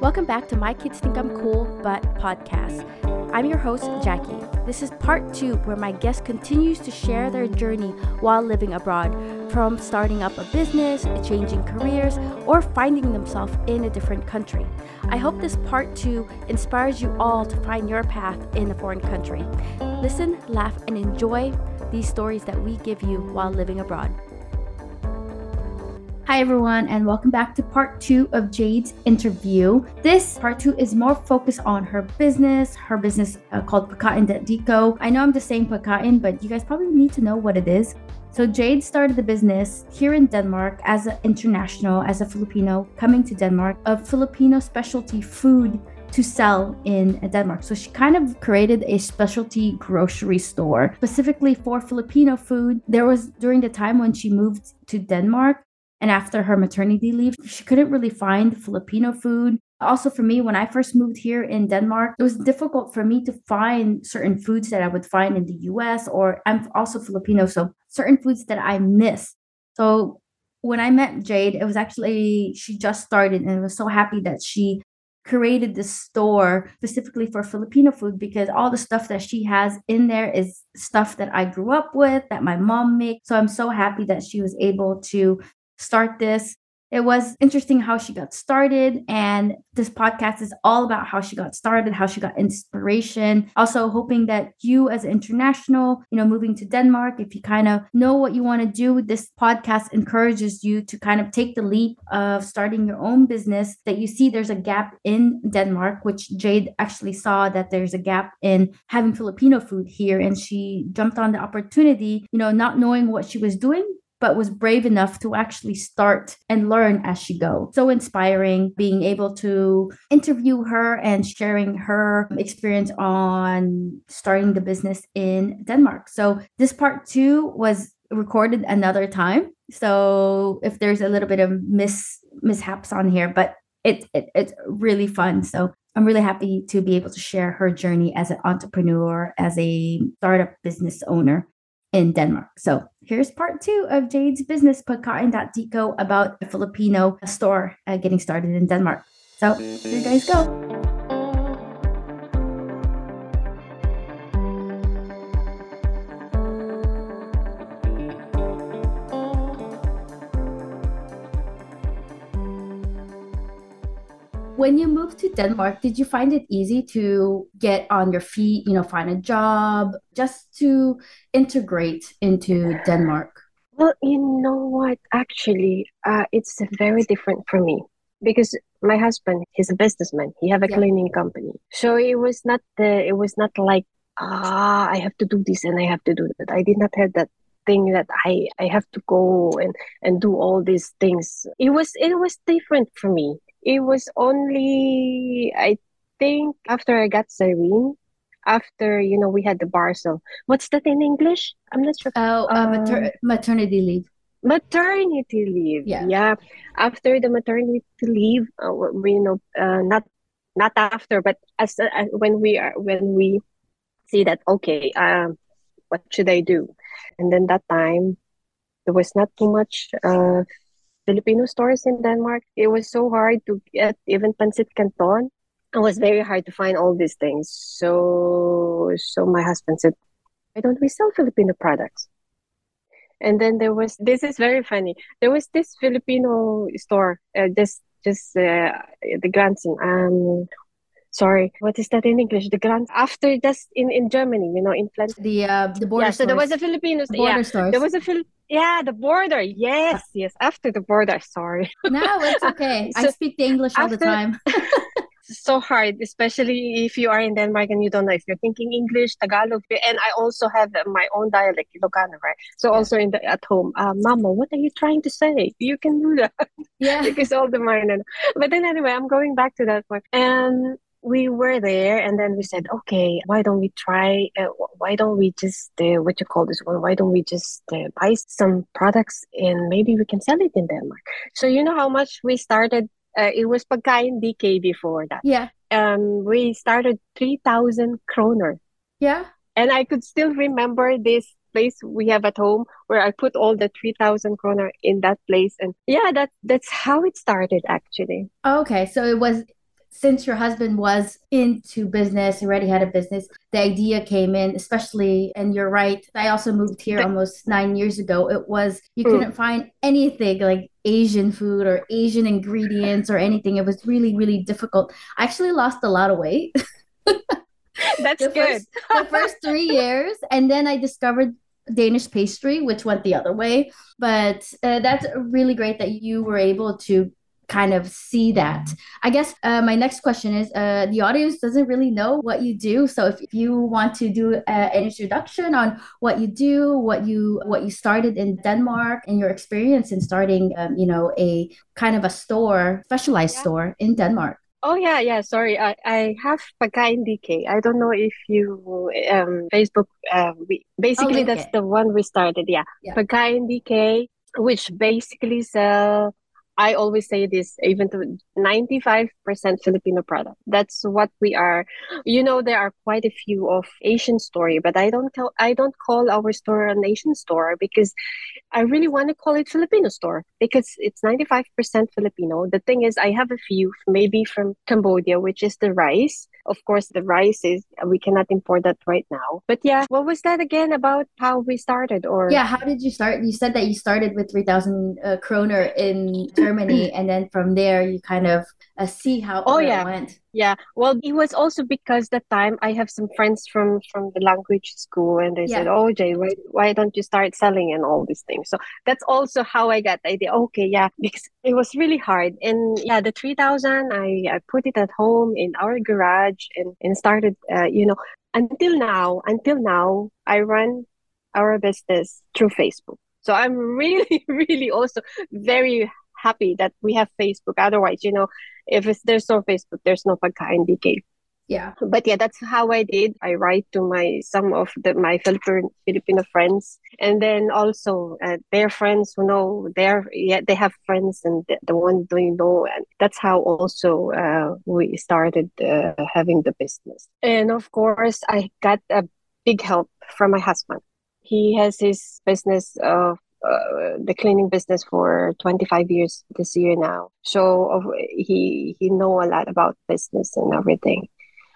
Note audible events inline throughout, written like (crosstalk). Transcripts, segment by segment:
Welcome back to My Kids Think I'm Cool But podcast. I'm your host, Jackie. This is part two where my guest continues to share their journey while living abroad, from starting up a business, changing careers, or finding themselves in a different country. I hope this part two inspires you all to find your path in a foreign country. Listen, laugh, and enjoy these stories that we give you while living abroad. Hi, everyone, and welcome back to part two of Jade's interview. This part two is more focused on her business, her business uh, called Pagkain.Deco. I know I'm just saying Pagkain, but you guys probably need to know what it is. So, Jade started the business here in Denmark as an international, as a Filipino coming to Denmark, of Filipino specialty food to sell in Denmark. So she kind of created a specialty grocery store specifically for Filipino food. There was during the time when she moved to Denmark, and after her maternity leave, she couldn't really find Filipino food. Also, for me, when I first moved here in Denmark, it was difficult for me to find certain foods that I would find in the US, or I'm also Filipino, so certain foods that I miss. So when I met Jade, it was actually, she just started and I was so happy that she created this store specifically for Filipino food because all the stuff that she has in there is stuff that I grew up with, that my mom makes. So I'm so happy that she was able to start this. It was interesting how she got started. And this podcast is all about how she got started, how she got inspiration. Also, hoping that you, as an international, you know, moving to Denmark, if you kind of know what you want to do, this podcast encourages you to kind of take the leap of starting your own business. That you see there's a gap in Denmark, which Jade actually saw that there's a gap in having Filipino food here. And she jumped on the opportunity, you know, not knowing what she was doing, but was brave enough to actually start and learn as she go. So inspiring being able to interview her and sharing her experience on starting the business in Denmark. So this part two was recorded another time. So if there's a little bit of mis mishaps on here, but it, it it's really fun. So I'm really happy to be able to share her journey as an entrepreneur, as a startup business owner in Denmark. So here's part two of Jade's business, Pagkain.Deco, about a Filipino store uh, getting started in Denmark. So here you guys go. When you moved to Denmark, did you find it easy to get on your feet, you know, find a job, just to integrate into Denmark? Well, you know what? Actually, uh, it's very different for me because my husband, he's a businessman. He have a yeah. cleaning company, so it was not the. It was not like ah, I have to do this and I have to do that. I did not have that thing that I I have to go and and do all these things. It was it was different for me it was only I think after I got Cyrene, after you know we had the Barsel. What's that in English? I'm not sure. Oh, uh, mater- um, maternity leave. Maternity leave. Yeah. Yeah. After the maternity leave, uh, we you know uh, not not after, but as uh, when we are when we see that okay, um, what should I do? And then that time there was not too much uh Filipino stores in Denmark. It was so hard to get even pancit canton. It was very hard to find all these things. So, so my husband said, "Why don't we sell Filipino products?" And then there was this is very funny. There was this Filipino store, uh, just just uh, the Grandson. Um, sorry, what is that in English? The Grand after this in in Germany, you know, in Flint. The uh, the border. Yeah, so there was a Filipino. The border yeah, stores. There was a Phil. Yeah, the border. Yes, yes. After the border. Sorry. No, it's okay. (laughs) so I speak the English all after, the time. (laughs) so hard, especially if you are in Denmark and you don't know if you're thinking English, Tagalog, and I also have my own dialect, Ilocano, right? So yeah. also in the at home, uh, Mama, what are you trying to say? You can do that. Yeah, (laughs) because all the minor. But then anyway, I'm going back to that point, and we were there and then we said okay why don't we try uh, why don't we just uh, what you call this one why don't we just uh, buy some products and maybe we can sell it in denmark. So you know how much we started uh, it was pagkain dk before that. Yeah. Um we started 3000 kroner. Yeah. And i could still remember this place we have at home where I put all the 3000 kroner in that place. And yeah that that's how it started actually. Okay so it was since your husband was into business, already had a business, the idea came in, especially, and you're right. I also moved here almost nine years ago. It was, you mm. couldn't find anything like Asian food or Asian ingredients or anything. It was really, really difficult. I actually lost a lot of weight. (laughs) That's the good. First, the first three (laughs) years. And then I discovered Danish pastry, which went the other way. But uh, that's really great that you were able to kind of see that. I guess uh, my next question is uh, the audience doesn't really know what you do. So if, you want to do uh, an introduction on what you do, what you what you started in Denmark and your experience in starting, um, you know, a kind of a store, specialized yeah. store in Denmark. Oh yeah, yeah. Sorry, I, I have Pagkain DK. I don't know if you um Facebook. Uh, we basically oh, that's the one we started. Yeah, yeah. Pagkain DK, which basically sell I always say this, even to 95% Filipino product. That's what we are. You know, there are quite a few of Asian story, but I don't tell, I don't call our store an Asian store because I really want to call it Filipino store because it's 95% Filipino. The thing is, I have a few, maybe from Cambodia, which is the rice. Of course, the rice is, we cannot import that right now. But yeah, what was that again about how we started? Or Yeah, how did you start? You said that you started with 3,000 uh, kroner in Germany, and then from there, you kind of uh, see how oh, yeah. went. Yeah, well, it was also because that time I have some friends from from the language school, and they yeah. said, "Oh, Jay, why why don't you start selling and all these things?" So that's also how I got the idea. Okay, yeah, (laughs) because it was really hard, and yeah, the three thousand, I I put it at home in our garage and and started, uh, you know, until now, until now, I run our business through Facebook. So I'm really, (laughs) really also very happy that we have Facebook. Otherwise, you know, if there's no Facebook, there's no pagkain DK. Yeah. But yeah, that's how I did. I write to my some of the my Filipino Filipino friends, and then also uh, their friends who know their yeah they have friends and the, the one doing know, and that's how also uh, we started uh, having the business. And of course, I got a big help from my husband. He has his business of uh, the cleaning business for 25 years this year now. So he he know a lot about business and everything.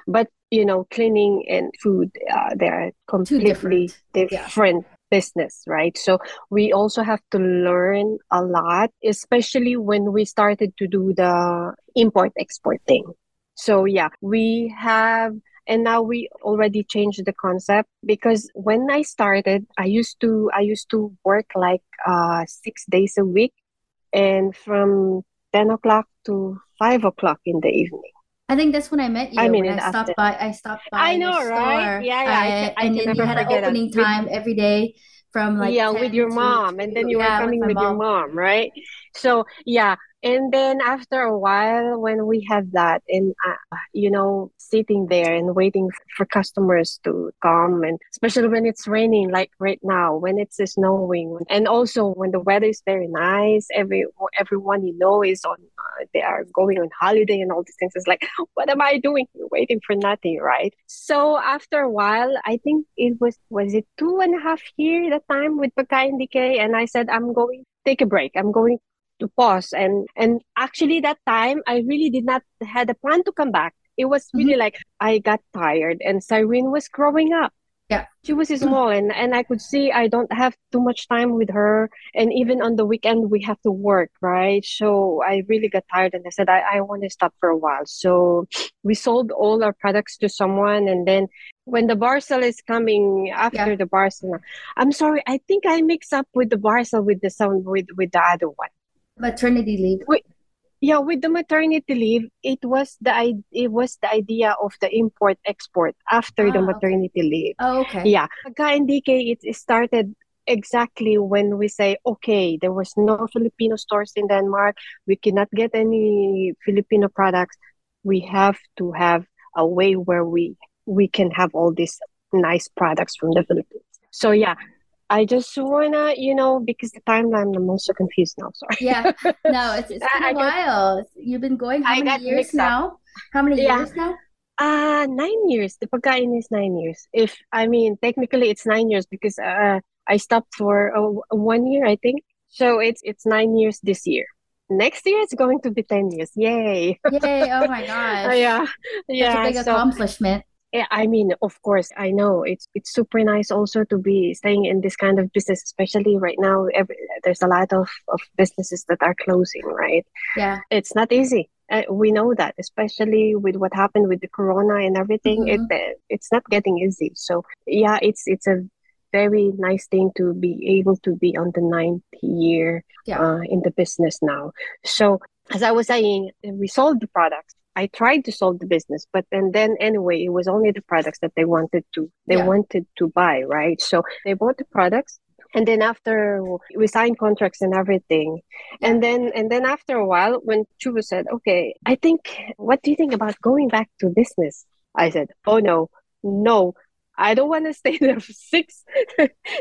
But you know, cleaning and food uh, they're completely different, different yeah. business, right? So we also have to learn a lot, especially when we started to do the import export thing. So yeah, we have and now we already changed the concept because when i started i used to i used to work like uh six days a week and from 10 o'clock to 5 o'clock in the evening I think that's when I met you. I mean, I stopped by. I stopped by. I know, right? Yeah, yeah. I, I, I and then you had an opening time every day from like yeah with your mom, and then you yeah, were coming with, with your mom, right? So yeah, and then after a while when we have that and uh, you know sitting there and waiting for customers to come and especially when it's raining like right now when it's snowing and also when the weather is very nice every everyone you know is on uh, they are going on holiday and all these things it's like what am i doing? Waiting for nothing right? So after a while i think it was was it two and a half year that time with Pagkain DK and i said i'm going take a break. I'm going to pause. And and actually that time i really did not had a plan to come back. It was really mm-hmm. like i got tired and cyrene was growing up. Yeah. She was small and and i could see i don't have too much time with her. And even on the weekend we have to work right? So i really got tired and i said i, I want to stop for a while. So we sold all our products to someone and then when the barsel is coming after yeah. the barsel i'm sorry i think i mix up with the barsel with the sound with with the other one maternity leave. Wait, yeah with the maternity leave it was the it was the idea of the import export after the ah, maternity okay. leave. Oh okay. Yeah. Pagkain DK it started exactly when we say okay there was no filipino stores in denmark we cannot get any filipino products we have to have a way where we we can have all these nice products from the philippines. So yeah I just wanna, you know, because the timeline I'm also confused now. Sorry. Yeah, (laughs) no, it's, it's been a while. You've been going how I many years now? How many yeah. years now? Uh nine years. The pagkain is nine years. If I mean technically it's nine years because uh I stopped for uh, one year I think. So it's it's nine years this year. Next year it's going to be ten years. Yay! Yay! Oh my (laughs) gosh! yeah, yeah. Such a big so, accomplishment. Yeah, I mean, of course, I know it's it's super nice also to be staying in this kind of business, especially right now. Every, there's a lot of, of businesses that are closing, right? Yeah, it's not easy. Uh, we know that, especially with what happened with the corona and everything. Mm-hmm. It uh, it's not getting easy. So yeah, it's it's a very nice thing to be able to be on the ninth year yeah. uh, in the business now. So as I was saying, we sold the products I tried to solve the business, but then then anyway, it was only the products that they wanted to they yeah. wanted to buy, right? So they bought the products, and then after we signed contracts and everything, and then and then after a while, when Chuba said, "Okay, I think, what do you think about going back to business?" I said, "Oh no, no, I don't want to stay (laughs) there for six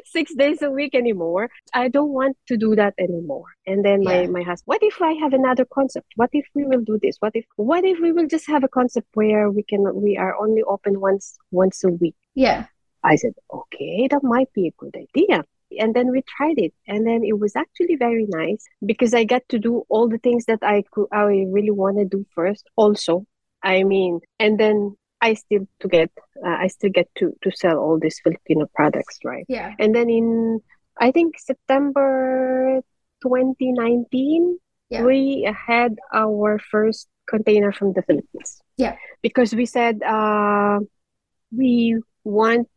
six days a week anymore. I don't want to do that anymore. And then my, yeah. my husband, what if I have another concept? What if we will do this? What if what if we will just have a concept where we can we are only open once once a week? Yeah. I said, okay, that might be a good idea. And then we tried it, and then it was actually very nice because I got to do all the things that I could I really want to do first. Also, I mean, and then I still to get uh, I still get to to sell all these Filipino products, right? Yeah. And then in I think September 2019, yeah. we had our first container from the Philippines. Yeah. Because we said uh, we want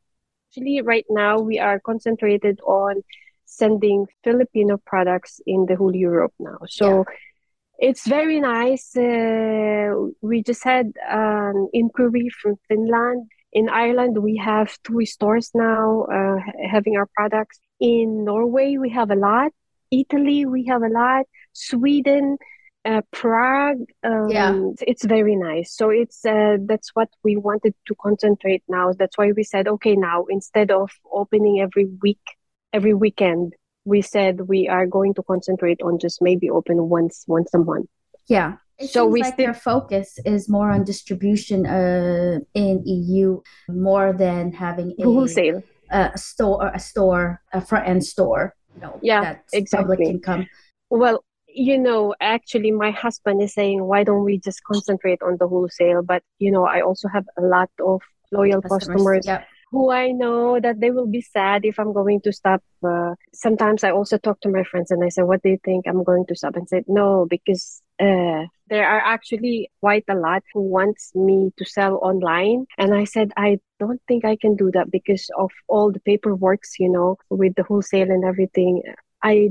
actually right now we are concentrated on sending Filipino products in the whole Europe now. So yeah it's very nice. Uh, we just had an inquiry from Finland. In Ireland, we have two stores now uh, having our products. In Norway, we have a lot. Italy, we have a lot. Sweden, uh, Prague. Um, yeah, it's very nice. So it's uh, that's what we wanted to concentrate now. That's why we said, okay, now instead of opening every week, every weekend, we said we are going to concentrate on just maybe open once once a month. Yeah. It so we like still... their focus is more on distribution uh, in EU more than having a wholesale a store a store a front end store. You know, yeah, exactly. Public income. Well, you know, actually, my husband is saying, why don't we just concentrate on the wholesale? But you know, I also have a lot of loyal customers, customers yep who I know that they will be sad if I'm going to stop. Uh, sometimes I also talk to my friends and I say, What do you think I'm going to stop? And say, No, because uh, there are actually quite a lot who wants me to sell online. And I said, I don't think I can do that because of all the paperwork, you know, with the wholesale and everything. I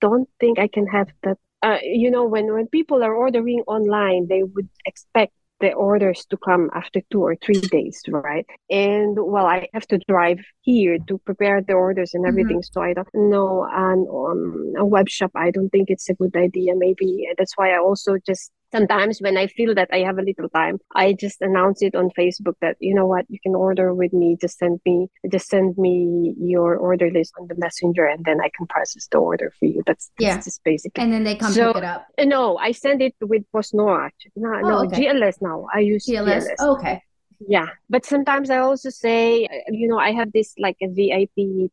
don't think I can have that. Uh, you know, when, when people are ordering online, they would expect the orders to come after two or three days, right? And well, I have to drive here to prepare the orders and everything. Mm-hmm. So I don't know. And um, a web shop, I don't think it's a good idea. Maybe that's why I also just sometimes when I feel that I have a little time, I just announce it on Facebook that you know what, you can order with me. Just send me, just send me your order list on the messenger, and then I can process the order for you. That's, that's yeah, just basic. And then they come so, pick it up. No, I send it with PostNord. No, oh, no, okay. GLS now. I use GLS. GLS. Oh, okay yeah but sometimes i also say you know i have this like a vip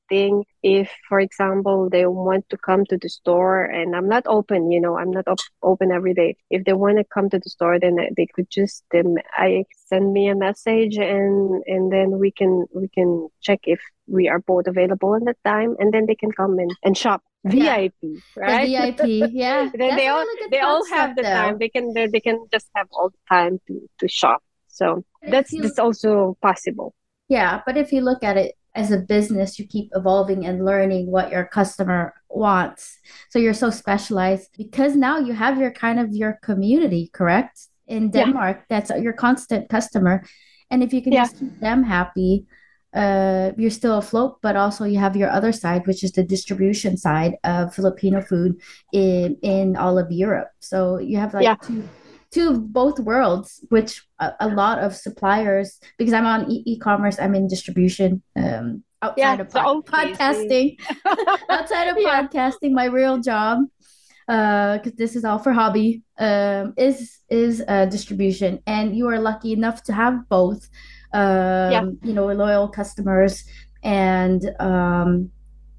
thing if for example they want to come to the store and i'm not open you know i'm not op- open every day if they want to come to the store then they could just um, i send me a message and and then we can we can check if we are both available at that time and then they can come in and shop VIP, right? The VIP, (laughs) yeah. then they all they all have the though. time. They can they, they can just have all the time to to shop. So that's you, that's also possible. Yeah, but if you look at it as a business, you keep evolving and learning what your customer wants. So you're so specialized because now you have your kind of your community, correct? In Denmark, yeah. that's your constant customer. And if you can yeah. just keep them happy, uh, you're still afloat, but also you have your other side, which is the distribution side of Filipino food in in all of Europe. So you have like yeah. two to both worlds, which a, a lot of suppliers, because I'm on e- commerce I'm in distribution. Um, outside yeah, of pod- podcasting, outside of (laughs) (laughs) yeah. podcasting, my real job. because uh, this is all for hobby, um, is is uh, distribution, and you are lucky enough to have both. Um, yeah. You know, loyal customers and um,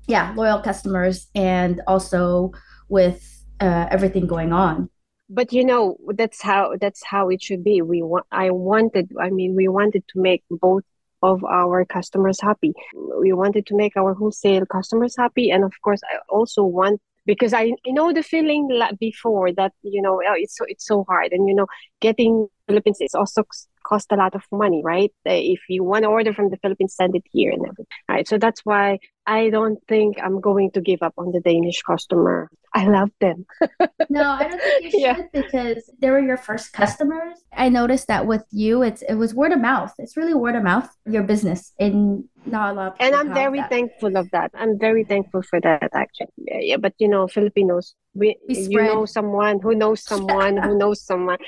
yeah, loyal customers, and also with uh, everything going on but you know that's how that's how it should be. We want i wanted i mean we wanted to make both of our customers happy. We wanted to make our wholesale customers happy and of course i also want because I, know the feeling before that you know oh, it's so it's so hard and you know getting Philippines is also cost a lot of money right? Eh, if you want to order from the Philippines send it here and everything. Right so that's why I don't think I'm going to give up on the Danish customer I love them. no, I don't think you (laughs) should yeah. because they were your first customers. I noticed that with you, it's it was word of mouth. It's really word of mouth, your business, and not a lot. and I'm very that. thankful of that. I'm very thankful for that, actually. Yeah, yeah. But you know, Filipinos, we, we you know someone who knows (laughs) someone who knows someone.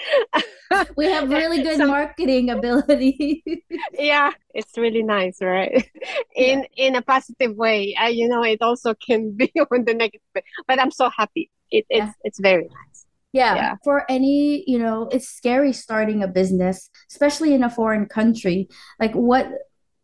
we have really good (laughs) so, marketing ability. (laughs) yeah, it's really nice, right? In yeah. in a positive way. I, you know, it also can be on the negative, but I'm so happy. It, it's yeah. it's very nice. Yeah, yeah, for any, you know, it's scary starting a business, especially in a foreign country. Like what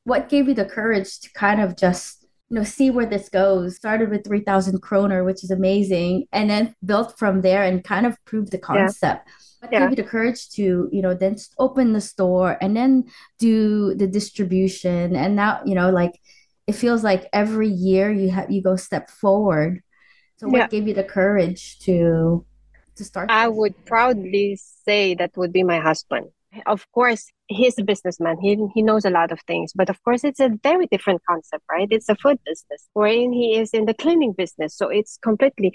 what gave you the courage to kind of just you know see where this goes started with 3000 kroner which is amazing and then built from there and kind of proved the concept yeah. what yeah. gave you the courage to you know then open the store and then do the distribution and now you know like it feels like every year you have you go step forward so what yeah. gave you the courage to to start i would proudly say that would be my husband of course he's a businessman. He, he knows a lot of things but of course it's a very different concept right? It's a food business wherein he is in the cleaning business. So it's completely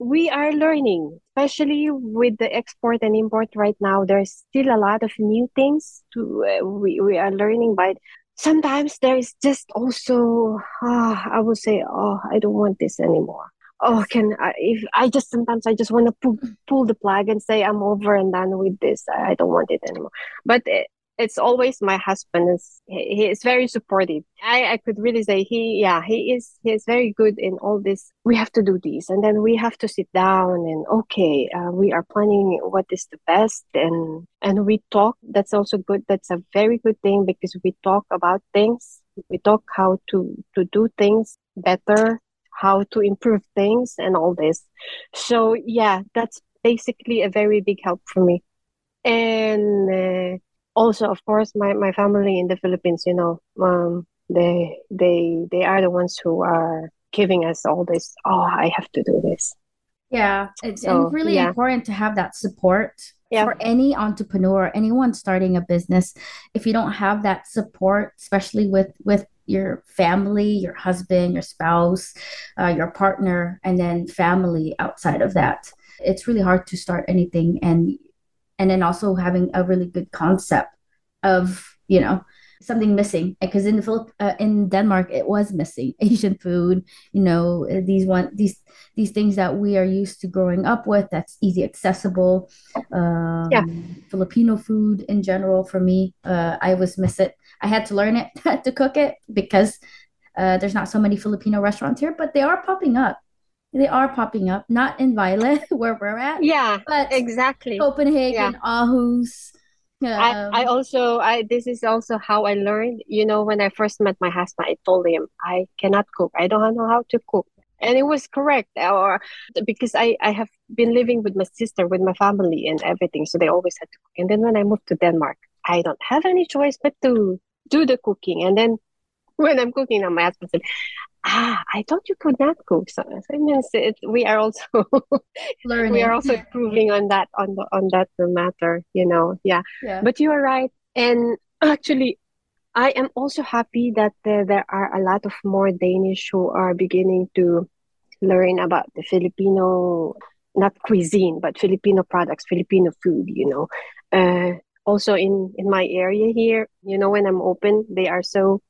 we are learning especially with the export and import right now there's still a lot of new things to uh, we, we are learning but sometimes there is just also uh, i would say oh i don't want this anymore oh can I, if i just sometimes i just want to pull, pull the plug and say i'm over and done with this. I don't want it anymore. But it, it's always my husband is he, he is very supportive. I i could really say he yeah he is he is very good in all this. We have to do this and then we have to sit down and okay uh, we are planning what is the best and and we talk. That's also good. That's a very good thing because we talk about things. We talk how to to do things better how to improve things and all this. So yeah, that's basically a very big help for me. And uh, also, of course, my, my family in the Philippines, you know, um, they they they are the ones who are giving us all this. Oh, I have to do this. Yeah, it's so, really yeah. important to have that support yeah. for any entrepreneur, anyone starting a business. If you don't have that support, especially with with your family, your husband, your spouse, uh, your partner, and then family outside of that. It's really hard to start anything and and then also having a really good concept of you know something missing. Because in the Philip uh, in Denmark it was missing (laughs) Asian food you know these one these these things that we are used to growing up with that's easy accessible. Um, yeah Filipino food in general for me uh, I was miss it I had to learn it (laughs) to cook it because uh, there's not so many Filipino restaurants here but they are popping up they are popping up not in Vejle (laughs) where we're at yeah but exactly Copenhagen yeah. Aarhus I, I also I this is also how I learned. You know, when I first met my husband, I told him I cannot cook. I don't know how to cook. And it was correct, or because I, I have been living with my sister, with my family, and everything, so they always had to cook. And then when I moved to Denmark, I don't have any choice but to do the cooking. And then when I'm cooking, now my husband said, ah, I thought you could not cook. So I mean, it, we are also (laughs) learning. we are also improving on that on the, on that matter. You know, yeah. yeah. But you are right, and actually, I am also happy that uh, there are a lot of more Danish who are beginning to learn about the Filipino, not cuisine, but Filipino products, Filipino food. You know, uh, also in in my area here, you know, when I'm open, they are so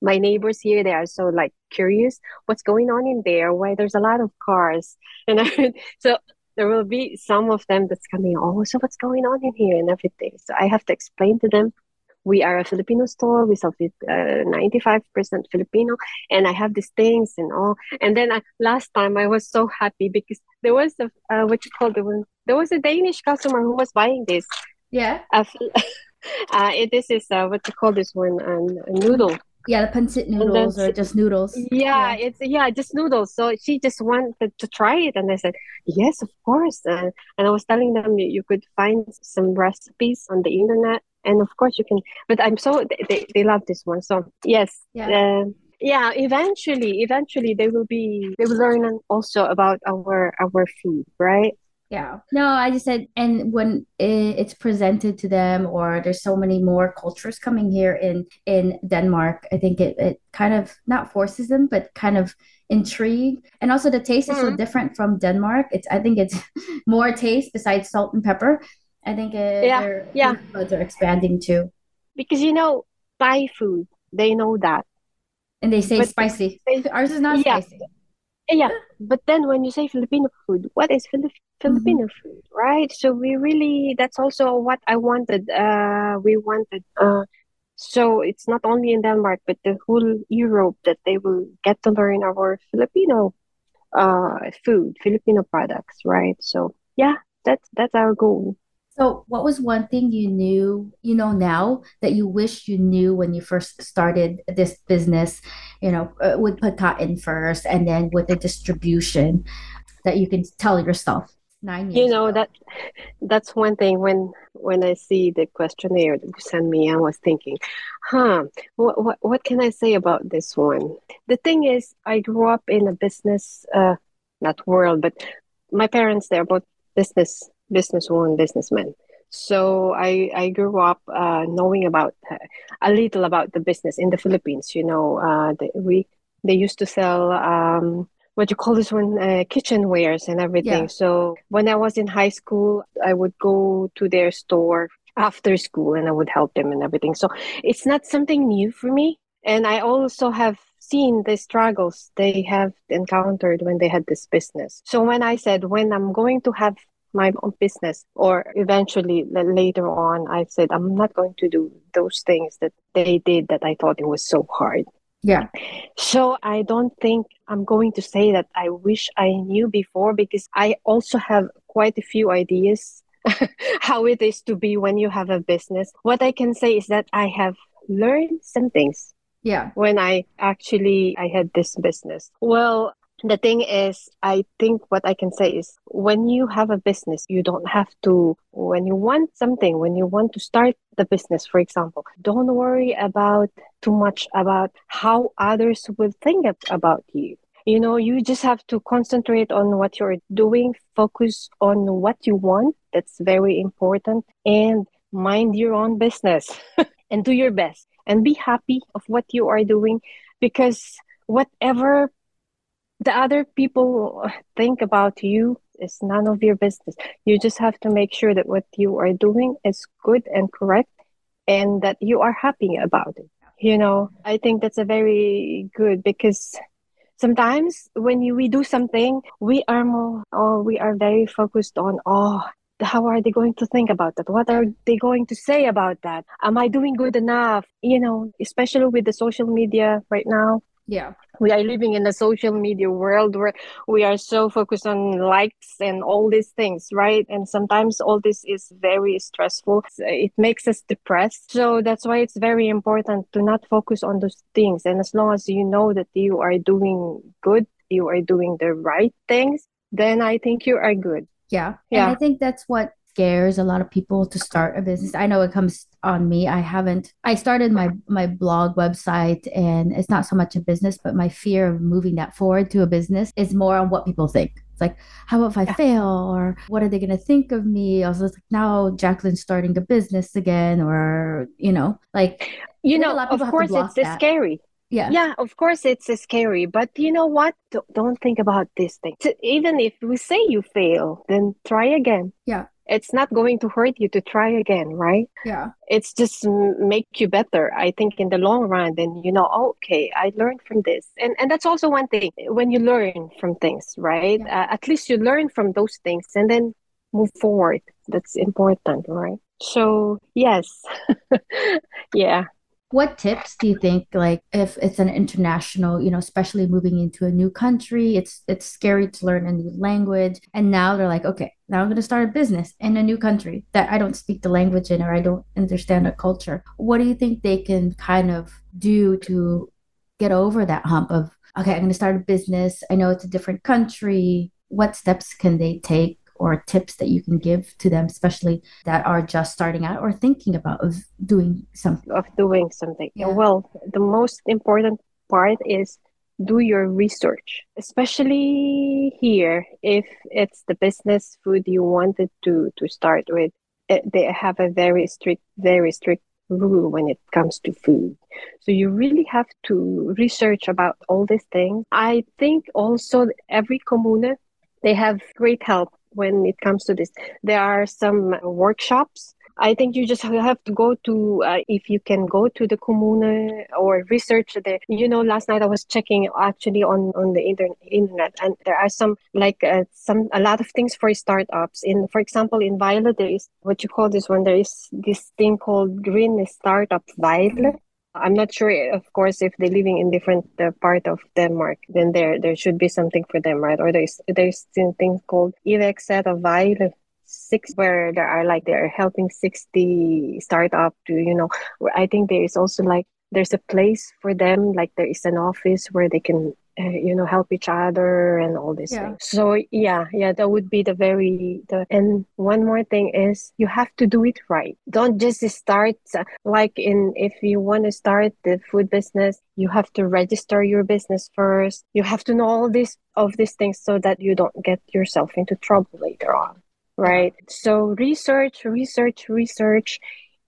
my neighbors here they are so like curious what's going on in there why there's a lot of cars (laughs) and I, so there will be some of them that's coming oh so what's going on in here and everything so i have to explain to them we are a Filipino store. We sell uh, 95% Filipino. And I have these things and all. And then I, last time I was so happy because there was a, uh, what you call the one, there was a Danish customer who was buying this. Yeah. (laughs) Uh, it, this is uh, what you call this one, um, a noodle. Yeah, the pancit noodles then, or just noodles. Yeah, yeah, it's yeah, just noodles. So she just wanted to try it, and I said, yes, of course. Uh, and I was telling them you, you could find some recipes on the internet, and of course you can. But I'm so they they love this one. So yes, yeah. Uh, yeah eventually eventually they will be they will learn also about our our food right yeah. No i just said and when it's presented to them or there's so many more cultures coming here in in denmark i think it, it kind of not forces them but kind of intrigue. And also the taste mm-hmm. is so mm-hmm. different from denmark. It's i think it's (laughs) more taste besides salt and pepper. I think it, yeah yeah. buds are expanding too. Because you know thai food they know that. And they say but spicy. they, ours is not yeah. spicy yeah but then when you say filipino food what is Filip- filipino mm-hmm. food right? So we really that's also what i wanted uh we wanted uh so it's not only in denmark but the whole europe that they will get to learn our filipino uh food filipino products right? So yeah that's that's our goal so, what was one thing you knew, you know, now that you wish you knew when you first started this business, you know, uh, with Pagkain first and then with the distribution that you can tell yourself nine years? You know, ago? that that's one thing when when I see the questionnaire that you sent me, I was thinking, huh, what, what, what can I say about this one? The thing is, I grew up in a business, uh, not world, but my parents, they're both business businesswoman, businessman. So I I grew up uh, knowing about uh, a little about the business in the Philippines. You know, uh, they, we they used to sell um, what you call this one uh, kitchenwares and everything. Yeah. So when I was in high school, I would go to their store after school and I would help them and everything. So it's not something new for me. And I also have seen the struggles they have encountered when they had this business. So when I said when I'm going to have my own business or eventually later on i said i'm not going to do those things that they did that i thought it was so hard. Yeah. So i don't think i'm going to say that i wish i knew before because i also have quite a few ideas (laughs) how it is to be when you have a business. What i can say is that i have learned some things yeah. when i actually i had this business. Well the thing is i think what i can say is when you have a business you don't have to when you want something when you want to start the business for example don't worry about too much about how others will think about you. You know you just have to concentrate on what you're doing focus on what you want that's very important and mind your own business (laughs) and do your best and be happy of what you are doing because whatever the other people think about you is none of your business. You just have to make sure that what you are doing is good and correct and that you are happy about it. You know, I think that's a very good because sometimes when you, we do something, we are more, oh, we are very focused on, oh, how are they going to think about that? What are they going to say about that? Am I doing good enough? You know, especially with the social media right now, yeah. We are living in a social media world where we are so focused on likes and all these things right? And sometimes all this is very stressful. It makes us depressed. So that's why it's very important to not focus on those things. And as long as you know that you are doing good you are doing the right things then i think you are good. Yeah. Yeah. And i think that's what scares a lot of people to start a business. I know it comes on me. I haven't I started my my blog website and it's not so much a business, but my fear of moving that forward to a business is more on what people think. It's like, how if I fail? Or what are they gonna think of me? Also it's like now Jacqueline's starting a business again, or you know, like you know, of, of course it's that. scary yeah yeah of course it's scary but you know what don't think about this thing even if we say you fail then try again yeah it's not going to hurt you to try again right? Yeah. It's just make you better i think in the long run then you know oh, okay i learned from this. And and that's also one thing when you learn from things right? Yeah. uh, at least you learn from those things and then move forward. That's important right? So yes, (laughs) yeah. What tips do you think, like if it's an international, you know, especially moving into a new country, it's it's scary to learn a new language, and now they're like, okay, now I'm going to start a business in a new country that I don't speak the language in or I don't understand the culture. What do you think they can kind of do to get over that hump of, okay, I'm going to start a business. I know it's a different country. What steps can they take or tips that you can give to them, especially that are just starting out or thinking about of doing something? Of doing something. Yeah. Well, the most important part is do your research, especially here. If it's the business food you wanted to to start with, it, they have a very strict, very strict rule when it comes to food. So you really have to research about all these things. I think also every comuna they have great help when it comes to this. There are some workshops. I think you just have to go to, uh, if you can go to the comuna or research there. You know, last night I was checking actually on, on the internet, internet and there are some, like uh, some, a lot of things for startups. In, for example, in Vejle, there is what you call this one, there is this thing called Green Startup Vejle I'm not sure, of course, if they're living in different uh, part of Denmark, then there there should be something for them, right? Or there's there's something called Ivexet of Vejle six where there are like they're helping 60 startup to you know i think there is also like there's a place for them like there is an office where they can uh, you know help each other and all these yeah. things. So yeah yeah that would be the very the and one more thing is you have to do it right. Don't just start like in if you want to start the food business you have to register your business first. You have to know all this of these things so that you don't get yourself into trouble later on right? So research research research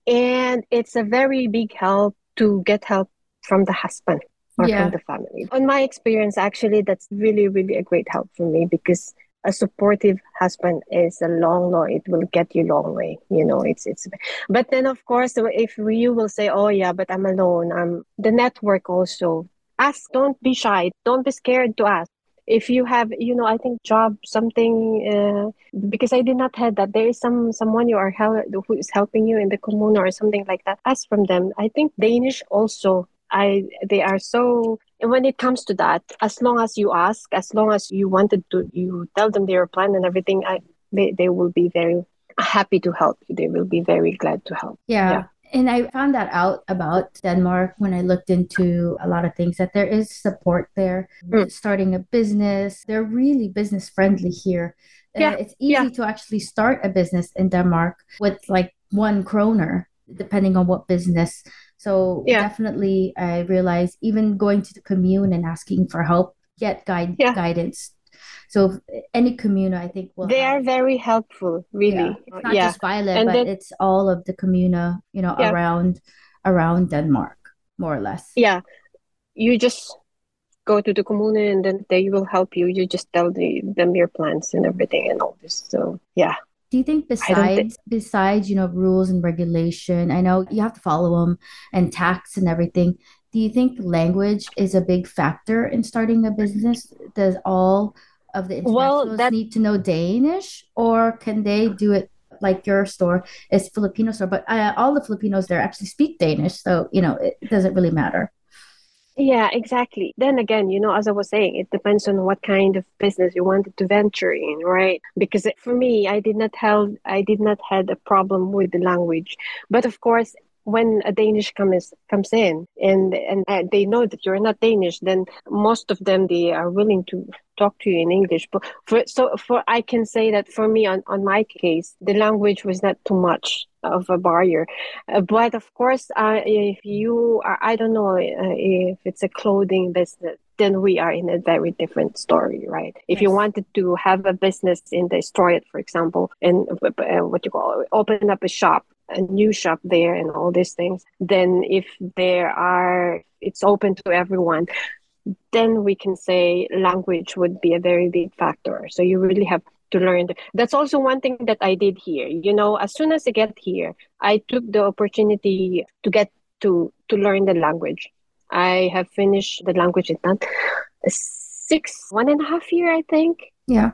and it's a very big help to get help from the husband or yeah. from the family. On my experience, actually, that's really, really a great help for me because a supportive husband is a long long it will get you long way you know it's it's but then of course if you will say oh yeah but i'm alone i'm the network also ask don't be shy don't be scared to ask if you have you know i think job something uh, because i did not have that there is some someone you are hel- who is helping you in the commune or something like that ask from them i think danish also I they are so and when it comes to that, as long as you ask, as long as you wanted to you tell them their plan and everything, I they, they will be very happy to help you. They will be very glad to help. Yeah. yeah. And I found that out about Denmark when I looked into a lot of things that there is support there. Mm. Starting a business, they're really business friendly here. Yeah. Uh, it's easy yeah. to actually start a business in Denmark with like one kroner, depending on what business so yeah. definitely, I realized even going to the commune and asking for help, get guide yeah. guidance. So any commune, I think, will. They have, are very helpful, really. Yeah. It's not just Vejle, and but then, it's all of the communa, you know, around around Denmark, more or less. Yeah, you just go to the commune and then they will help you. You just tell the, them your plans and everything and all this. So yeah, do you think besides think... besides you know rules and regulation, I know you have to follow them and tax and everything. Do you think language is a big factor in starting a business? Does all of the internationals well, that... need to know Danish, or can they do it like your store is Filipino store? But uh, all the Filipinos there actually speak Danish, so you know it doesn't really matter. Yeah, exactly. Then again, you know, as I was saying, it depends on what kind of business you wanted to venture in, right? Because for me, I did not have I did not had a problem with the language, but of course, when a Danish comes comes in and and uh, they know that you're not Danish, then most of them they are willing to talk to you in English. But for so for I can say that for me on on my case, the language was not too much of a barrier. Uh, but of course, uh, if you are, I don't know uh, if it's a clothing business, then we are in a very different story, right? Yes. If you wanted to have a business in the store, for example, and uh, what you call open up a shop, a new shop there and all these things, then if there are, it's open to everyone, then we can say language would be a very big factor. So you really have to learn. That's also one thing that I did here. You know, as soon as I get here, I took the opportunity to get to to learn the language. I have finished the language in that six, one and a half year, I think. Yeah.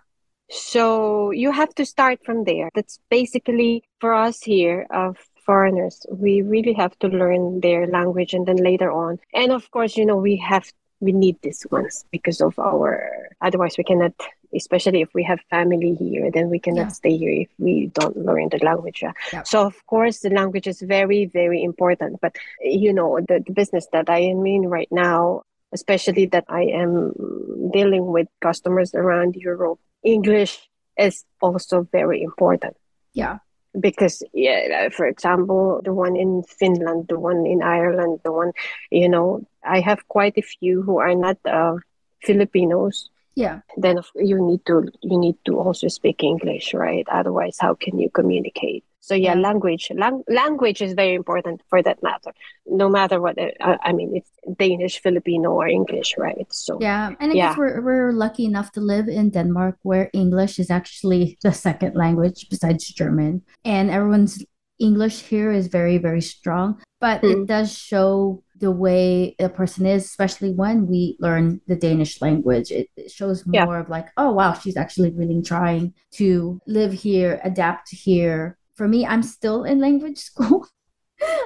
So you have to start from there. That's basically for us here of foreigners. We really have to learn their language and then later on. And of course, you know, we have we need these ones because of our otherwise we cannot especially if we have family here then we cannot yeah. stay here if we don't learn the language yeah. so of course the language is very very important but you know the, the business that i am in right now especially that i am dealing with customers around europe english is also very important yeah because yeah for example the one in finland the one in ireland the one you know i have quite a few who are not uh, filipinos yeah then you need to you need to also speak english right otherwise how can you communicate so yeah, yeah. language lang- language is very important for that matter no matter what uh, i mean it's danish filipino or english right so yeah and i yeah. guess we're, we're lucky enough to live in denmark where english is actually (laughs) the second language besides german and everyone's english here is very very strong but mm. it hmm. does show the way a person is, especially when we learn the Danish language. It, it shows more yeah. of like, oh wow, she's actually really trying to live here, adapt here. For me, I'm still in language (laughs) school.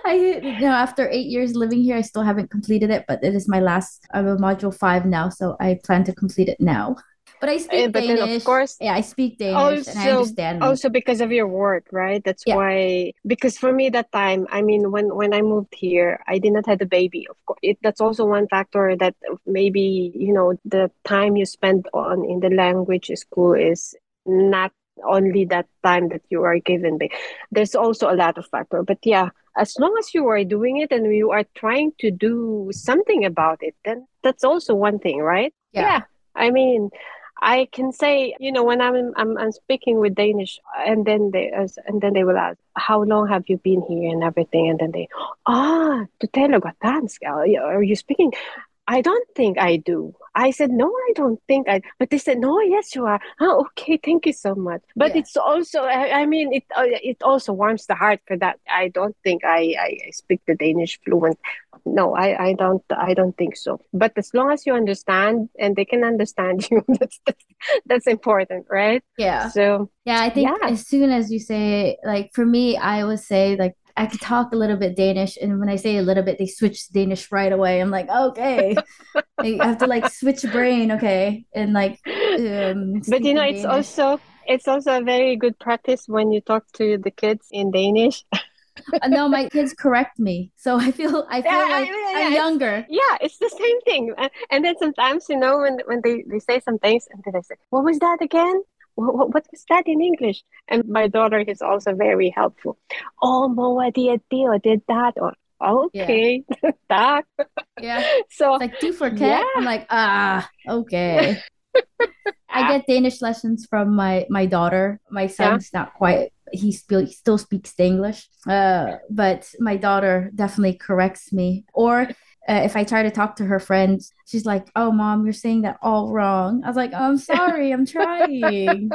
I you know after eight years living here, I still haven't completed it, but it is my last. I'm a module five now, so I plan to complete it now. But I speak uh, but Danish. Then of course, yeah, I speak Danish also, and I understand. Also because of your work, right? That's yeah. why. Because for me, that time, I mean, when when I moved here, I did not have a baby. Of course, it, that's also one factor that maybe you know the time you spend on in the language school is not only that time that you are given there's also a lot of factor but yeah as long as you are doing it and you are trying to do something about it then that's also one thing right yeah, yeah. i mean I can say, you know, when I'm, I'm, I'm speaking with Danish, and then they and then they will ask, "How long have you been here?" and everything, and then they, ah, to tell dansk. Are you speaking? I don't think I do. I said, no, I don't think I, but they said, no, yes, you are. Oh, okay. Thank you so much. But yeah. it's also, I, I, mean, it, uh, it also warms the heart for that. I don't think I, I speak the Danish fluent. No, I, I don't, I don't think so. But as long as you understand and they can understand (laughs) you, that's, that's, that's important, right? Yeah. So, yeah, I think yeah. as soon as you say, like, for me, I would say, like, I could talk a little bit Danish, and when I say a little bit, they switch Danish right away. I'm like, okay, (laughs) I have to like switch brain, okay, and like. Um, but you know, it's Danish. also it's also a very good practice when you talk to the kids in Danish. uh, no, my kids correct me, so I feel I feel yeah, like yeah, I'm younger. Yeah, it's the same thing. And then sometimes, you know, when when they they say some things, and then they say, "What was that again?" What, what was that in English? And my daughter is also very helpful. Oh, Moa did deal, did that. Or, okay, (laughs) yeah. that. (laughs) Yeah. So, it's like, do for cat. Yeah. I'm like, ah, okay. (laughs) I get Danish lessons from my my daughter. My son's yeah. not quite he still he still speaks English. Uh, but my daughter definitely corrects me. Or uh, if I try to talk to her friends, she's like, "Oh, mom, you're saying that all wrong." I was like, oh, "I'm sorry, I'm trying."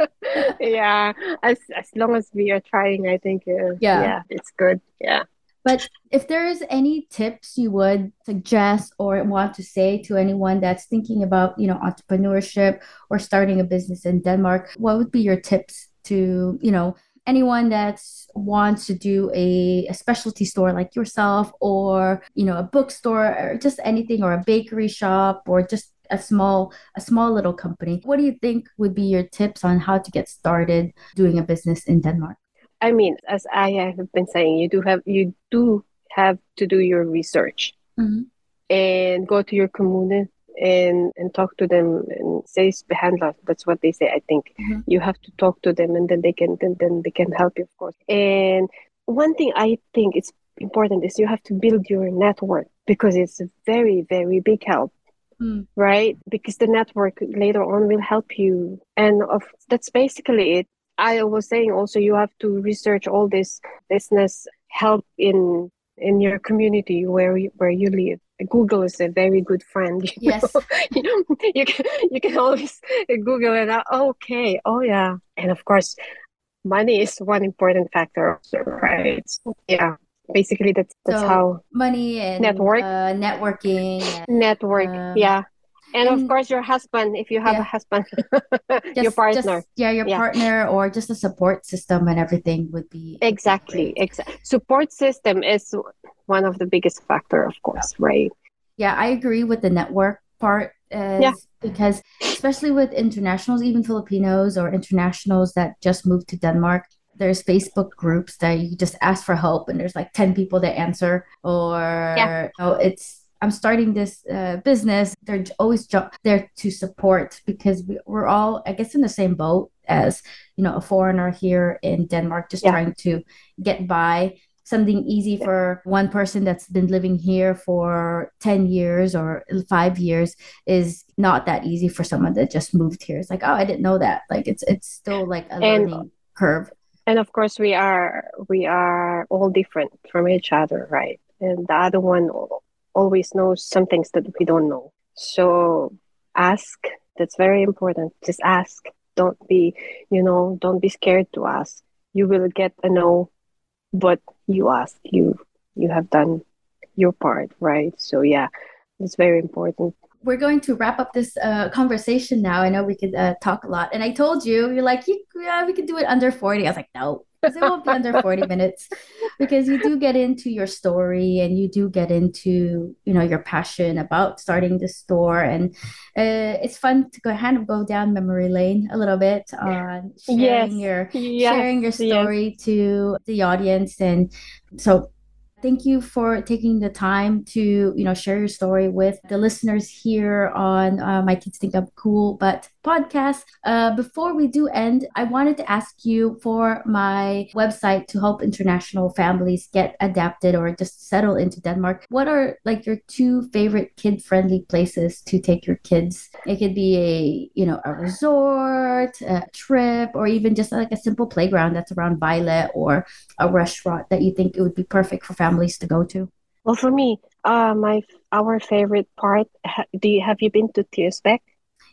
(laughs) yeah, as as long as we are trying, I think uh, yeah, yeah, it's good. Yeah. But if there's any tips you would suggest or want to say to anyone that's thinking about, you know, entrepreneurship or starting a business in Denmark, what would be your tips to, you know, anyone that wants to do a, a specialty store like yourself or you know a bookstore or just anything or a bakery shop or just a small a small little company what do you think would be your tips on how to get started doing a business in denmark i mean as i have been saying you do have you do have to do your research mm-hmm. and go to your commune and and talk to them and say behandler that's what they say i think. Mm-hmm. you have to talk to them and then they can then, then they can help you of course. And one thing i think it's important is you have to build your network because it's a very very big help mm. right? Because the network later on will help you. And of that's basically it. I was saying also you have to research all this business help in in your community where you, where you live Google is a very good friend. (laughs) You yes, (laughs) you, know, you can you can always (laughs) Google it. Out. Okay, oh yeah, and of course, money is one important factor, right? Yeah, basically that's that's so how money and network uh, networking, network. Um, yeah, and, and, of course your husband if you have yeah. a husband just, your partner just, yeah your yeah. partner or just a support system and everything would be exactly exactly support system is one of the biggest factor of course right yeah i agree with the network part yeah. because especially with internationals even filipinos or internationals that just moved to denmark there's Facebook groups that you just ask for help and there's like 10 people that answer or yeah. oh, it's I'm starting this uh, business. They're always jo- there to support because we, we're all, I guess, in the same boat as you know a foreigner here in Denmark, just yeah. trying to get by. Something easy yeah. for one person that's been living here for 10 years or five years is not that easy for someone that just moved here. It's like, oh, I didn't know that. Like it's it's still like a and, learning curve. And of course we are we are all different from each other, right? And the other one always knows some things that we don't know. So ask. That's very important. Just ask. Don't be, you know, don't be scared to ask. You will get a no, but you ask. You you have done your part, right? So yeah, it's very important. We're going to wrap up this uh, conversation now. I know we could uh, talk a lot, and I told you, you're like, yeah, we could do it under forty. I was like, no, because it won't be under 40 minutes because you do get into your story and you do get into you know your passion about starting the store and uh, it's fun to go kind of go down memory lane a little bit on sharing yes. your yes. sharing your story yes. to the audience and so Thank you for taking the time to, you know, share your story with the listeners here on uh, My Kids Think I'm Cool But podcast. Uh, before we do end, I wanted to ask you for my website to help international families get adapted or just settle into Denmark. What are like your two favorite kid-friendly places to take your kids? It could be a, you know, a resort, a trip, or even just like a simple playground that's around Vejle or a restaurant that you think it would be perfect for families families to go to? Well, for me, uh, my our favorite part. Do you have you been to Tirsbæk?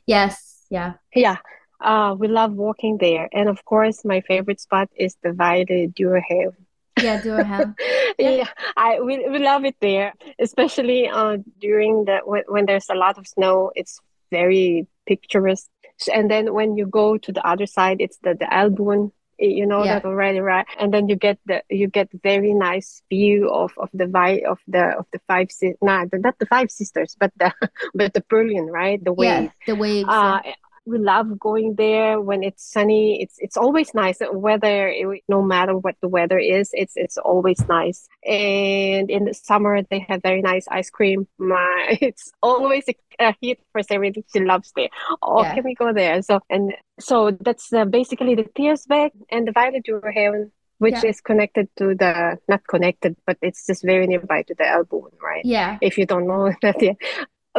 Yes. Yeah. Yeah. Uh, we love walking there, and of course, my favorite spot is the Vejle Dyrehaven. Yeah, Dyrehaven. (laughs) yeah. yeah, I we, we love it there, especially uh during the when, when there's a lot of snow. It's very picturesque. And then when you go to the other side, it's the the Albuen you know yeah. that already right? And then you get the you get very nice view of of the vi- of the of the five nah, not the five sisters but the (laughs) but the brilliant right? The wave. yeah, the waves uh, yeah we love going there when it's sunny. It's it's always nice. Weather, it, no matter what the weather is, it's it's always nice. And in the summer, they have very nice ice cream. (laughs) My it's always a, a hit for Sarah. She loves there. Oh, yeah. can we go there? So and so that's uh, basically the Tirsbæk and the Vejle Dyrehaven which yeah. is connected to the not connected but it's just very nearby to the Albuen right yeah if you don't know (laughs) that yeah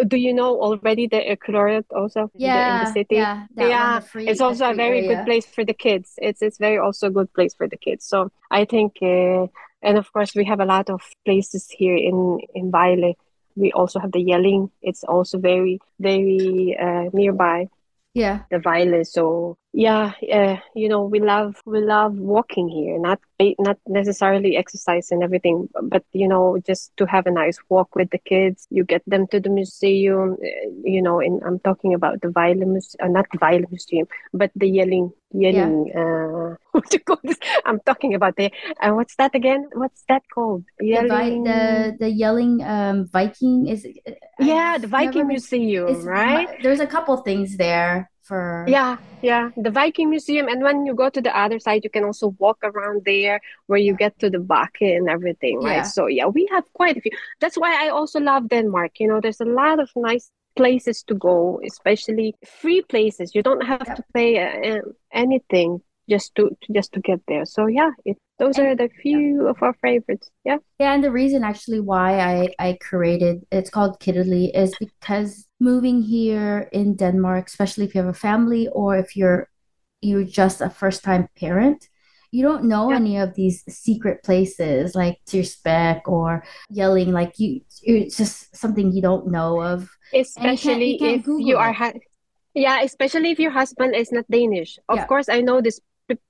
Oh, do you know already the Økolariet also yeah, in the city? Yeah, yeah. Free, it's also a very area. good place for the kids. It's it's very also a good place for the kids. So I think, uh, and of course we have a lot of places here in in Vejle. We also have the Jelling. It's also very very uh, nearby. Yeah, the Vejle. So yeah uh, you know we love we love walking here not not necessarily exercise and everything but you know just to have a nice walk with the kids. You get them to the museum uh, you know and i'm talking about the Vejle uh, not Vejle museum but the Jelling Jelling. yeah. uh (laughs) what you call this? I'm talking about the uh, what's that again? What's that called? Jelling... the, the, the Jelling um viking is uh, yeah the viking museum right? There's a couple things there for yeah yeah. The viking museum and when you go to the other side you can also walk around there where you get to the bakke and everything right? Yeah. so yeah we have quite a few. That's why i also love denmark you know there's a lot of nice places to go especially free places. You don't have yeah. to pay uh, anything just to just to get there. So yeah it, those and, are the few yeah. of our favorites yeah yeah and the reason actually why i i created it's called Kiddly is because moving here in denmark especially if you have a family or if you're you're just a first time parent you don't know yeah. any of these secret places like Tirsbæk or Jelling like you it's just something you don't know of especially you can't, you can't if you are ha- yeah especially if your husband is not danish of yeah. course i know this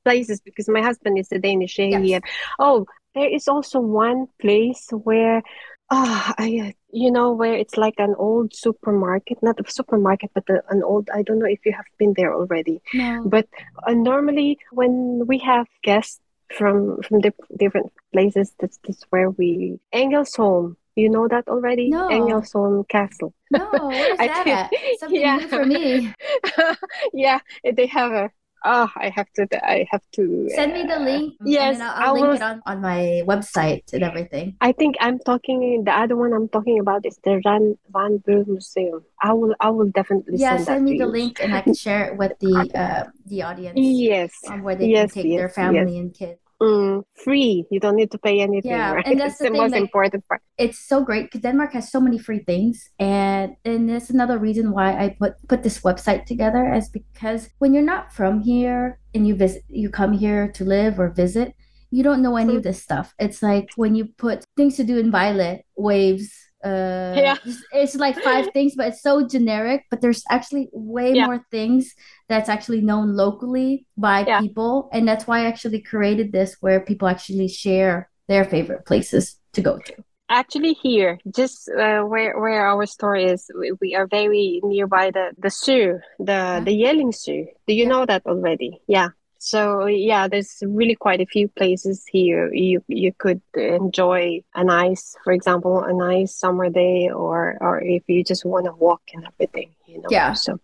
places because my husband is a Danish. Yes. Oh, there is also one place where oh, I, uh, you know where it's like an old supermarket not a supermarket but a, an old i don't know if you have been there already no. but uh, normally when we have guests from from the different places that's, that's where we Engelsholm you know that already no. Engelsholm castle no what is (laughs) that something (laughs) yeah. new for me (laughs) yeah they have a oh i have to i have to send me the uh, link yes i'll, I'll link will, it on, on my website and everything i think i'm talking the other one i'm talking about is the Ran van Brugge museum i will i will definitely yeah send, send me the you. link and i can share it with the (laughs) uh the audience yes on where they yes, can take yes, their family yes. and kids Mm, free. You don't need to pay anything. Yeah, right? and that's the, the, most important part. It's so great because Denmark has so many free things, and and that's another reason why I put put this website together, is because when you're not from here and you visit, you come here to live or visit, you don't know any of this stuff. It's like when you put things to do in Vejle, waves, uh yeah. it's, like five (laughs) things but it's so generic but there's actually way yeah. more things that's actually known locally by yeah. people and that's why i actually created this where people actually share their favorite places to go to actually here just uh, where where our store is we, we, are very nearby the the zoo the huh? the Jelling zoo do you know that already yeah so yeah there's really quite a few places here you you could enjoy a nice for example a nice summer day or or if you just want to walk and everything you know yeah. so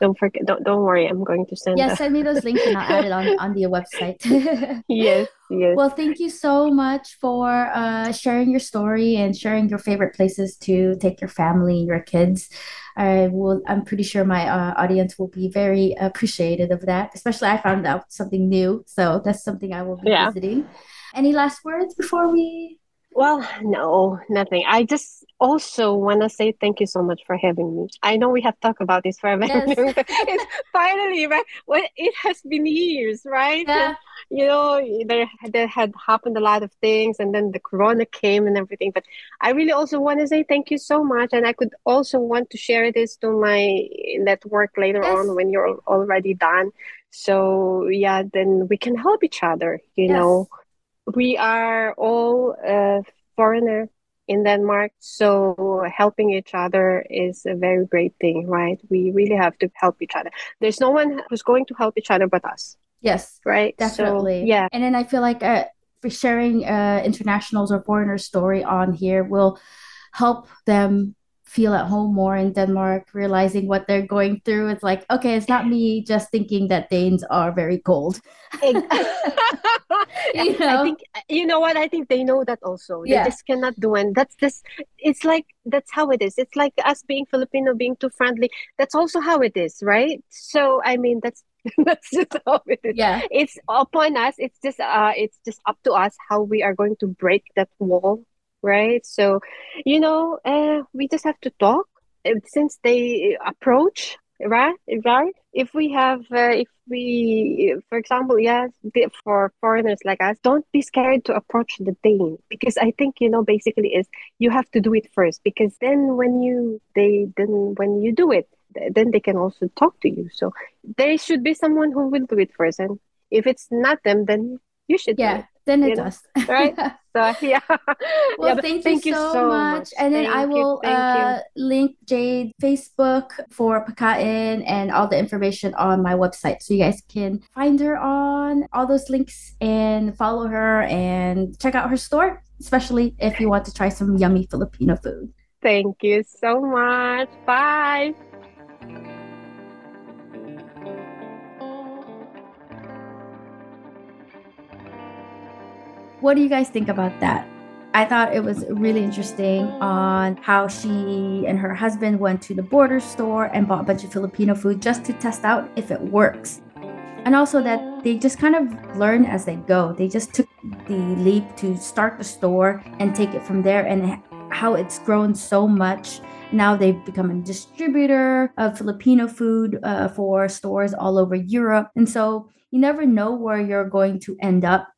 don't forget don't, don't worry i'm going to send yeah send me those links and i'll add it on on the website (laughs) (laughs) yes yes well thank you so much for uh, sharing your story and sharing your favorite places to take your family your kids I will. I'm pretty sure my uh, audience will be very appreciative of that. Especially, I found out something new, so that's something I will be yeah. visiting. Any last words before we well, no, nothing. I just also want to say thank you so much for having me. I know we have talked about this for a very yes. (laughs) It's finally, right? Well, it has been years, right? Yeah. And, you know, there, there had happened a lot of things and then the corona came and everything. But I really also want to say thank you so much. And I could also want to share this to my network later yes. on when you're already done. So, yeah, then we can help each other, you yes. know we are all uh, foreigner in Denmark, so helping each other is a very great thing, right? We really have to help each other. There's no one who's going to help each other but us. Yes, right. Definitely. So, yeah, and then I feel like uh, for sharing uh, internationals or foreigners' story on here will help them feel at home more in Denmark, realizing what they're going through. It's like, okay, it's not me just thinking that Danes are very cold. (laughs) (laughs) you know? I think you know what I think they know that also. They yeah. just cannot do and that's just it's like that's how it is. It's like us being Filipino being too friendly. That's also how it is, right? So I mean that's (laughs) that's just how it is. Yeah. It's upon us. It's just uh it's just up to us how we are going to break that wall right? So, you know, uh, we just have to talk uh, since they approach, right? Right? If we have, uh, if we, for example, yes, for foreigners like us, don't be scared to approach the Dane because I think you know basically is you have to do it first because then when you they then when you do it then they can also talk to you. So there should be someone who will do it first, and if it's not them, then you should. Yeah, then it does. (laughs) right? (laughs) So (laughs) yeah. Well, yeah, thank, thank, you, so, so much. much. And then I will you, uh, link Jade Facebook for Pagkain and all the information on my website. So you guys can find her on all those links and follow her and check out her store, especially if you want to try some yummy Filipino food. Thank you so much. Bye. What do you guys think about that? I thought it was really interesting on how she and her husband went to the border store and bought a bunch of Filipino food just to test out if it works. And also that they just kind of learn as they go. They just took the leap to start the store and take it from there and how it's grown so much. Now they've become a distributor of Filipino food uh, for stores all over Europe. And so you never know where you're going to end up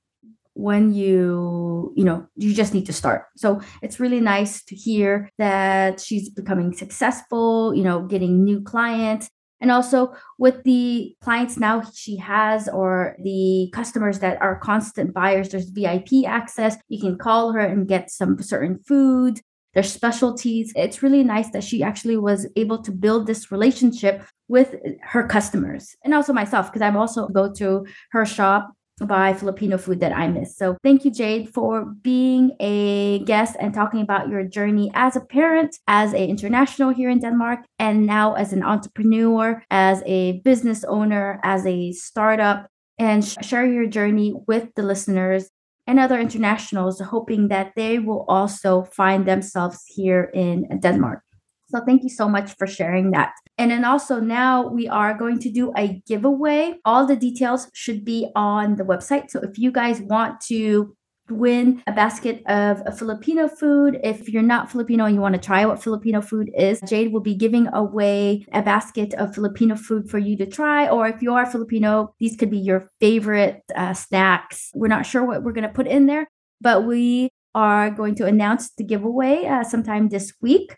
when you you know you just need to start. So it's really nice to hear that she's becoming successful you know getting new clients. And also with the clients now she has or the customers that are constant buyers there's vip access. You can call her and get some certain food their specialties. It's really nice that she actually was able to build this relationship with her customers and also myself because I'm also go to her shop buy Filipino food that I miss. So thank you, Jade, for being a guest and talking about your journey as a parent, as an international here in Denmark, and now as an entrepreneur, as a business owner, as a startup, and share your journey with the listeners and other internationals, hoping that they will also find themselves here in Denmark. So thank you so much for sharing that. And then also now we are going to do a giveaway. All the details should be on the website. So if you guys want to win a basket of a Filipino food. If you're not Filipino and you want to try what Filipino food is, Jade will be giving away a basket of Filipino food for you to try. Or if you are Filipino, these could be your favorite uh, snacks. We're not sure what we're going to put in there, but we are going to announce the giveaway uh, sometime this week.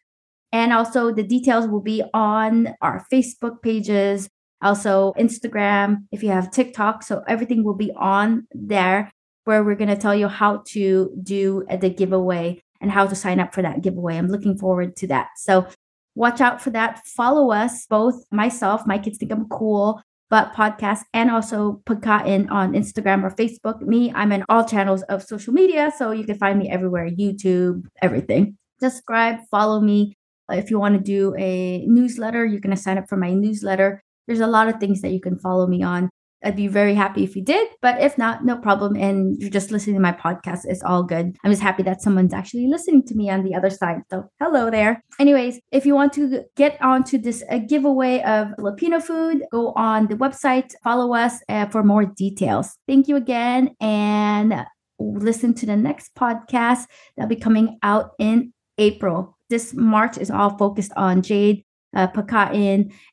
And also, the details will be on our Facebook pages, also Instagram, if you have TikTok. So, everything will be on there where we're going to tell you how to do the giveaway and how to sign up for that giveaway. I'm looking forward to that. So, watch out for that. Follow us, both myself, my kids think I'm cool, but podcast, and also Pagkain on Instagram or Facebook. Me, I'm in all channels of social media. So, you can find me everywhere YouTube, everything. Subscribe, follow me. If you want to do a newsletter, you're going to sign up for my newsletter. There's a lot of things that you can follow me on. I'd be very happy if you did, but if not, no problem. And you're just listening to my podcast, it's all good. I'm just happy that someone's actually listening to me on the other side. So, hello there. Anyways, if you want to get onto this uh, giveaway of Filipino food, go on the website, follow us uh, for more details. Thank you again, and listen to the next podcast that'll be coming out in April this March is all focused on Jade, uh,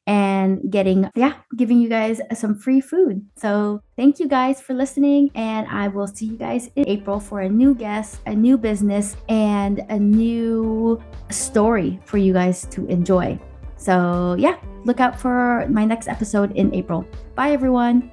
and getting, yeah, giving you guys some free food. So thank you guys for listening. And I will see you guys in April for a new guest, a new business, and a new story for you guys to enjoy. So yeah, look out for my next episode in April. Bye, everyone.